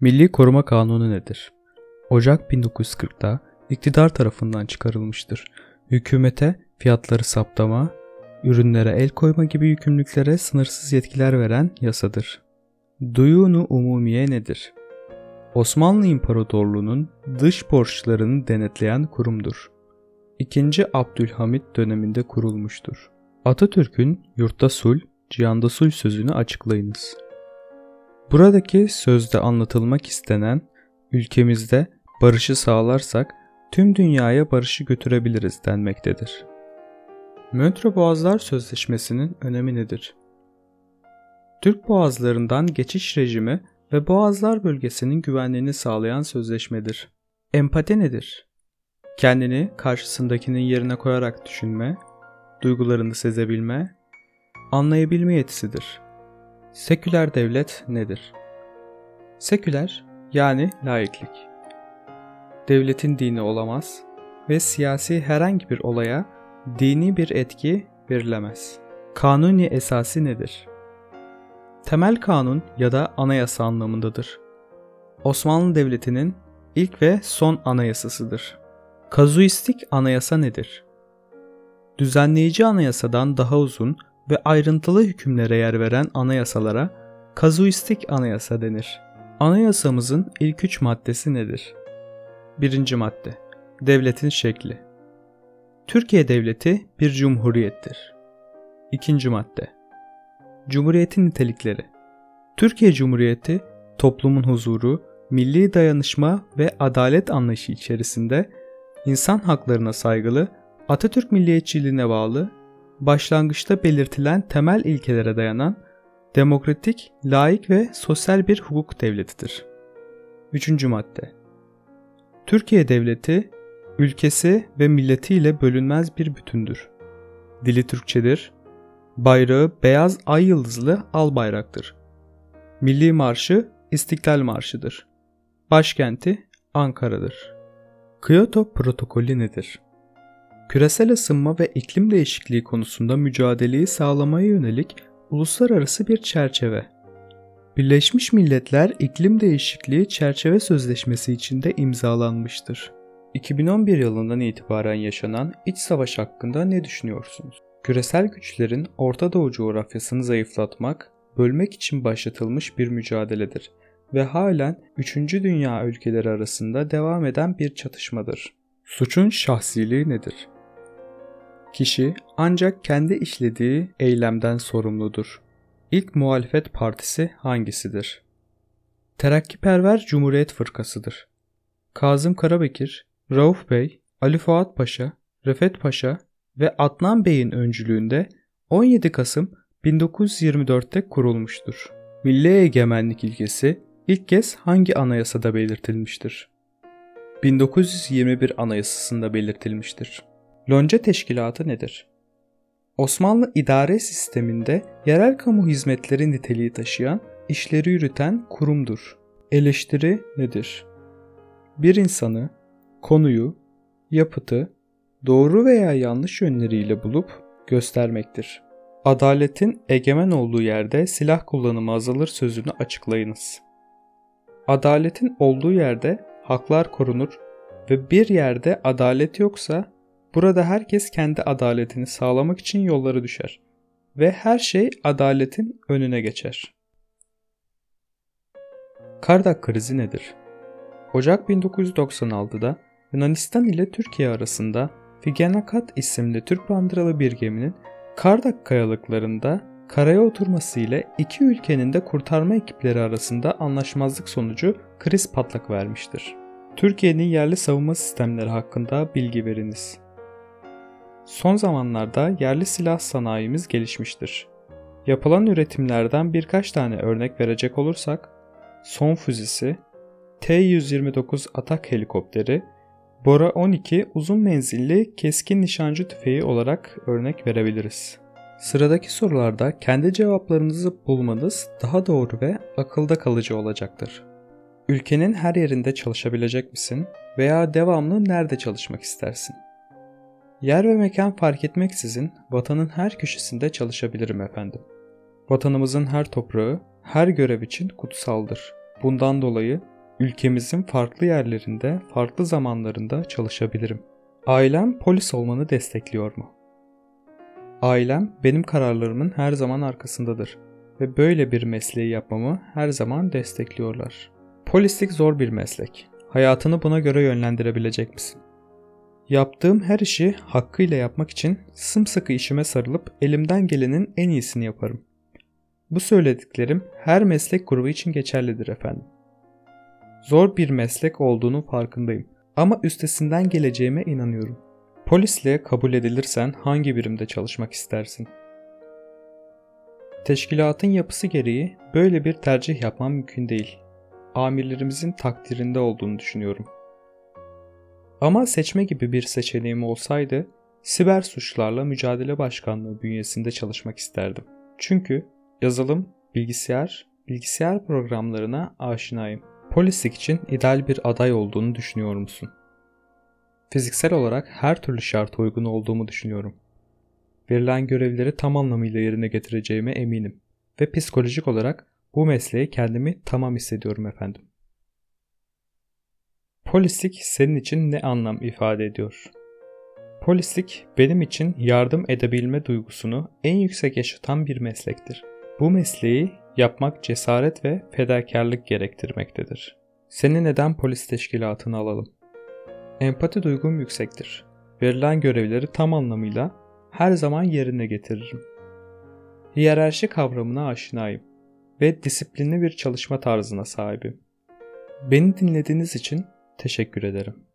Milli Koruma Kanunu nedir? Ocak 1940'da iktidar tarafından çıkarılmıştır. Hükümete fiyatları saptama, ürünlere el koyma gibi yükümlülüklere sınırsız yetkiler veren yasadır. Duyunu umumiye nedir? Osmanlı İmparatorluğu'nun dış borçlarını denetleyen kurumdur. 2. Abdülhamit döneminde kurulmuştur. Atatürk'ün yurtta sul, cihanda sul sözünü açıklayınız. Buradaki sözde anlatılmak istenen ülkemizde barışı sağlarsak tüm dünyaya barışı götürebiliriz denmektedir. Montreux Boğazlar Sözleşmesi'nin önemi nedir? Türk boğazlarından geçiş rejimi ve boğazlar bölgesinin güvenliğini sağlayan sözleşmedir. Empati nedir? Kendini karşısındakinin yerine koyarak düşünme, duygularını sezebilme, anlayabilme yetisidir. Seküler devlet nedir? Seküler yani laiklik. Devletin dini olamaz ve siyasi herhangi bir olaya dini bir etki verilemez. Kanuni esası nedir? Temel kanun ya da anayasa anlamındadır. Osmanlı Devleti'nin ilk ve son anayasasıdır. Kazuistik anayasa nedir? Düzenleyici anayasadan daha uzun ve ayrıntılı hükümlere yer veren anayasalara kazuistik anayasa denir. Anayasamızın ilk üç maddesi nedir? Birinci madde Devletin şekli Türkiye Devleti bir cumhuriyettir. İkinci madde Cumhuriyetin nitelikleri Türkiye Cumhuriyeti toplumun huzuru, milli dayanışma ve adalet anlayışı içerisinde insan haklarına saygılı, Atatürk milliyetçiliğine bağlı, başlangıçta belirtilen temel ilkelere dayanan demokratik, laik ve sosyal bir hukuk devletidir. Üçüncü madde Türkiye Devleti, ülkesi ve milletiyle bölünmez bir bütündür. Dili Türkçedir. Bayrağı beyaz ay yıldızlı al bayraktır. Milli marşı İstiklal Marşı'dır. Başkenti Ankara'dır. Kyoto Protokolü nedir? Küresel ısınma ve iklim değişikliği konusunda mücadeleyi sağlamaya yönelik uluslararası bir çerçeve. Birleşmiş Milletler İklim Değişikliği Çerçeve Sözleşmesi içinde imzalanmıştır. 2011 yılından itibaren yaşanan iç savaş hakkında ne düşünüyorsunuz? Küresel güçlerin Orta Doğu coğrafyasını zayıflatmak, bölmek için başlatılmış bir mücadeledir ve halen 3. dünya ülkeleri arasında devam eden bir çatışmadır. Suçun şahsiliği nedir? Kişi ancak kendi işlediği eylemden sorumludur. İlk muhalefet partisi hangisidir? Terakkiperver Cumhuriyet Fırkası'dır. Kazım Karabekir, Rauf Bey, Ali Fuat Paşa, Refet Paşa ve Adnan Bey'in öncülüğünde 17 Kasım 1924'te kurulmuştur. Milli egemenlik ilkesi ilk kez hangi anayasada belirtilmiştir? 1921 Anayasası'nda belirtilmiştir. Lonca Teşkilatı nedir? Osmanlı idare sisteminde yerel kamu hizmetleri niteliği taşıyan, işleri yürüten kurumdur. Eleştiri nedir? Bir insanı, konuyu, yapıtı doğru veya yanlış yönleriyle bulup göstermektir. Adaletin egemen olduğu yerde silah kullanımı azalır sözünü açıklayınız. Adaletin olduğu yerde haklar korunur ve bir yerde adalet yoksa burada herkes kendi adaletini sağlamak için yolları düşer ve her şey adaletin önüne geçer. Kardak krizi nedir? Ocak 1996'da Yunanistan ile Türkiye arasında Figenakat isimli Türk bandıralı bir geminin Kardak kayalıklarında karaya oturması ile iki ülkenin de kurtarma ekipleri arasında anlaşmazlık sonucu kriz patlak vermiştir. Türkiye'nin yerli savunma sistemleri hakkında bilgi veriniz. Son zamanlarda yerli silah sanayimiz gelişmiştir. Yapılan üretimlerden birkaç tane örnek verecek olursak, son füzesi, T-129 atak helikopteri, Bora 12 uzun menzilli keskin nişancı tüfeği olarak örnek verebiliriz. Sıradaki sorularda kendi cevaplarınızı bulmanız daha doğru ve akılda kalıcı olacaktır. Ülkenin her yerinde çalışabilecek misin veya devamlı nerede çalışmak istersin? Yer ve mekan fark etmeksizin vatanın her köşesinde çalışabilirim efendim. Vatanımızın her toprağı, her görev için kutsaldır. Bundan dolayı ülkemizin farklı yerlerinde, farklı zamanlarında çalışabilirim. Ailem polis olmanı destekliyor mu? Ailem benim kararlarımın her zaman arkasındadır ve böyle bir mesleği yapmamı her zaman destekliyorlar. Polislik zor bir meslek. Hayatını buna göre yönlendirebilecek misin? Yaptığım her işi hakkıyla yapmak için sımsıkı işime sarılıp elimden gelenin en iyisini yaparım. Bu söylediklerim her meslek grubu için geçerlidir efendim. Zor bir meslek olduğunu farkındayım ama üstesinden geleceğime inanıyorum. Polisliğe kabul edilirsen hangi birimde çalışmak istersin? Teşkilatın yapısı gereği böyle bir tercih yapmam mümkün değil. Amirlerimizin takdirinde olduğunu düşünüyorum. Ama seçme gibi bir seçeneğim olsaydı siber suçlarla mücadele başkanlığı bünyesinde çalışmak isterdim. Çünkü yazılım, bilgisayar, bilgisayar programlarına aşinayım. Polislik için ideal bir aday olduğunu düşünüyor musun? Fiziksel olarak her türlü şarta uygun olduğumu düşünüyorum. Verilen görevleri tam anlamıyla yerine getireceğime eminim ve psikolojik olarak bu mesleğe kendimi tamam hissediyorum efendim. Polislik senin için ne anlam ifade ediyor? Polislik benim için yardım edebilme duygusunu en yüksek yaşatan bir meslektir. Bu mesleği yapmak cesaret ve fedakarlık gerektirmektedir. Seni neden polis teşkilatına alalım? Empati duygum yüksektir. Verilen görevleri tam anlamıyla her zaman yerine getiririm. Hiyerarşi kavramına aşinayım ve disiplinli bir çalışma tarzına sahibim. Beni dinlediğiniz için teşekkür ederim.